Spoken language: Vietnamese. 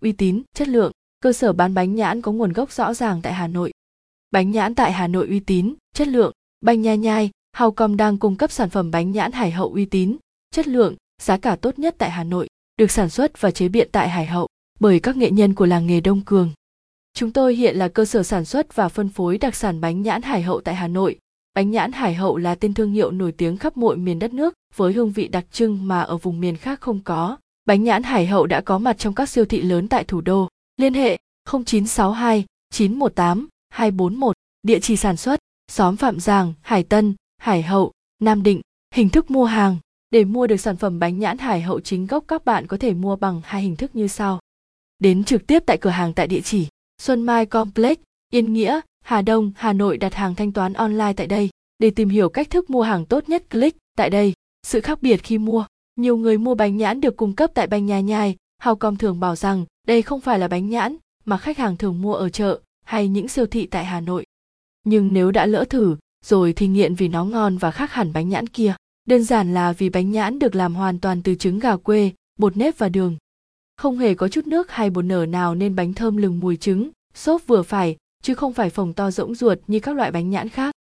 uy tín, chất lượng, cơ sở bán bánh nhãn có nguồn gốc rõ ràng tại hà nội. Bánh nhãn tại hà nội uy tín, chất lượng, bánh nha nhai Haucom đang cung cấp sản phẩm bánh nhãn hải hậu uy tín, chất lượng, giá cả tốt nhất tại hà nội, được sản xuất và chế biện tại hải hậu bởi các nghệ nhân của làng nghề đông cường. Chúng tôi hiện là cơ sở sản xuất và phân phối đặc sản bánh nhãn hải hậu tại hà nội. Bánh nhãn hải hậu là tên thương hiệu nổi tiếng khắp mọi miền đất nước với hương vị đặc trưng mà ở vùng miền khác không có bánh nhãn hải hậu đã có mặt trong các siêu thị lớn tại thủ đô liên hệ 0962 918 241 địa chỉ sản xuất xóm Phạm Giàng, Hải Tân, Hải Hậu, Nam Định, hình thức mua hàng. Để mua được sản phẩm bánh nhãn Hải Hậu chính gốc các bạn có thể mua bằng hai hình thức như sau. Đến trực tiếp tại cửa hàng tại địa chỉ Xuân Mai Complex, Yên Nghĩa, Hà Đông, Hà Nội đặt hàng thanh toán online tại đây. Để tìm hiểu cách thức mua hàng tốt nhất click tại đây. Sự khác biệt khi mua, nhiều người mua bánh nhãn được cung cấp tại bánh nhà nhai, Hào thường bảo rằng đây không phải là bánh nhãn mà khách hàng thường mua ở chợ hay những siêu thị tại Hà Nội. Nhưng nếu đã lỡ thử, rồi thì nghiện vì nó ngon và khác hẳn bánh nhãn kia. Đơn giản là vì bánh nhãn được làm hoàn toàn từ trứng gà quê, bột nếp và đường. Không hề có chút nước hay bột nở nào nên bánh thơm lừng mùi trứng, xốp vừa phải, chứ không phải phồng to rỗng ruột như các loại bánh nhãn khác.